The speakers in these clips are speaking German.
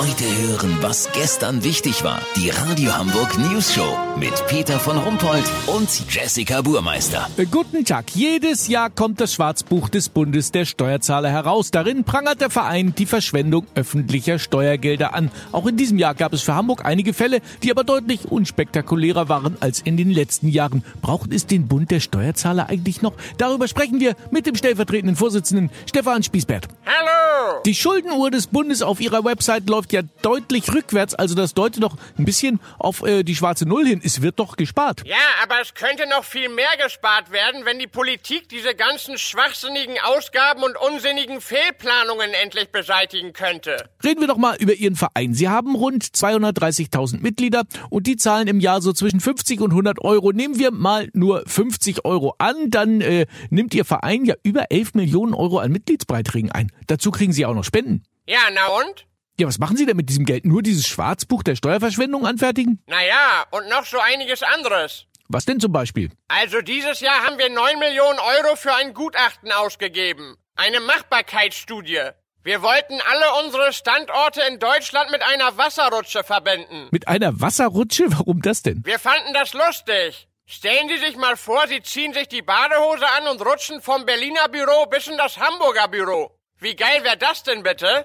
Heute hören, was gestern wichtig war. Die Radio Hamburg News Show mit Peter von Rumpold und Jessica Burmeister. Äh, Guten Tag. Jedes Jahr kommt das Schwarzbuch des Bundes der Steuerzahler heraus. Darin prangert der Verein die Verschwendung öffentlicher Steuergelder an. Auch in diesem Jahr gab es für Hamburg einige Fälle, die aber deutlich unspektakulärer waren als in den letzten Jahren. Braucht es den Bund der Steuerzahler eigentlich noch? Darüber sprechen wir mit dem stellvertretenden Vorsitzenden Stefan Spießbert. Hallo! Die Schuldenuhr des Bundes auf ihrer Website läuft ja deutlich rückwärts, also das deutet doch ein bisschen auf äh, die schwarze Null hin. Es wird doch gespart. Ja, aber es könnte noch viel mehr gespart werden, wenn die Politik diese ganzen schwachsinnigen Ausgaben und unsinnigen Fehlplanungen endlich beseitigen könnte. Reden wir doch mal über Ihren Verein. Sie haben rund 230.000 Mitglieder und die zahlen im Jahr so zwischen 50 und 100 Euro. Nehmen wir mal nur 50 Euro an, dann äh, nimmt Ihr Verein ja über 11 Millionen Euro an Mitgliedsbeiträgen ein. Dazu kriegen Sie auch noch Spenden. Ja, na und? Ja, was machen Sie denn mit diesem Geld? Nur dieses Schwarzbuch der Steuerverschwendung anfertigen? Naja, und noch so einiges anderes. Was denn zum Beispiel? Also dieses Jahr haben wir 9 Millionen Euro für ein Gutachten ausgegeben. Eine Machbarkeitsstudie. Wir wollten alle unsere Standorte in Deutschland mit einer Wasserrutsche verbinden. Mit einer Wasserrutsche? Warum das denn? Wir fanden das lustig. Stellen Sie sich mal vor, Sie ziehen sich die Badehose an und rutschen vom Berliner Büro bis in das Hamburger Büro. Wie geil wäre das denn bitte?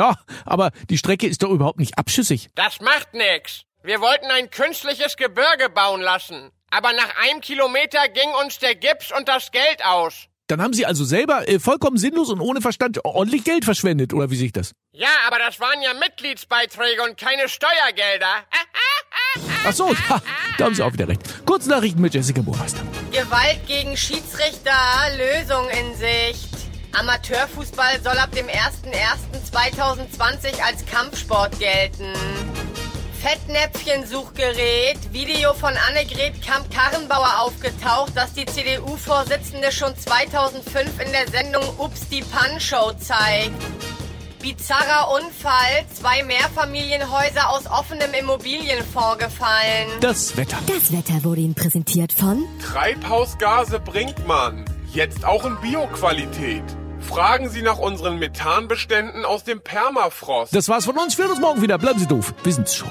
Ja, aber die Strecke ist doch überhaupt nicht abschüssig. Das macht nix. Wir wollten ein künstliches Gebirge bauen lassen. Aber nach einem Kilometer ging uns der Gips und das Geld aus. Dann haben Sie also selber äh, vollkommen sinnlos und ohne Verstand ordentlich Geld verschwendet, oder wie sich das? Ja, aber das waren ja Mitgliedsbeiträge und keine Steuergelder. Ach so, ja, da haben Sie auch wieder recht. Kurznachrichten mit Jessica Burmeister. Gewalt gegen Schiedsrichter, Lösung in Sicht. Amateurfußball soll ab dem 01.01.2020 als Kampfsport gelten. Fettnäpfchensuchgerät, Video von Annegret Kamp-Karrenbauer aufgetaucht, das die CDU-Vorsitzende schon 2005 in der Sendung Ups die Pan-Show zeigt. Bizarrer Unfall, zwei Mehrfamilienhäuser aus offenem Immobilienfonds gefallen. Das Wetter. Das Wetter wurde Ihnen präsentiert von Treibhausgase bringt man. Jetzt auch in Bioqualität. Fragen Sie nach unseren Methanbeständen aus dem Permafrost. Das war's von uns. Wir hören uns morgen wieder. Bleiben Sie doof. Wir sind's schon.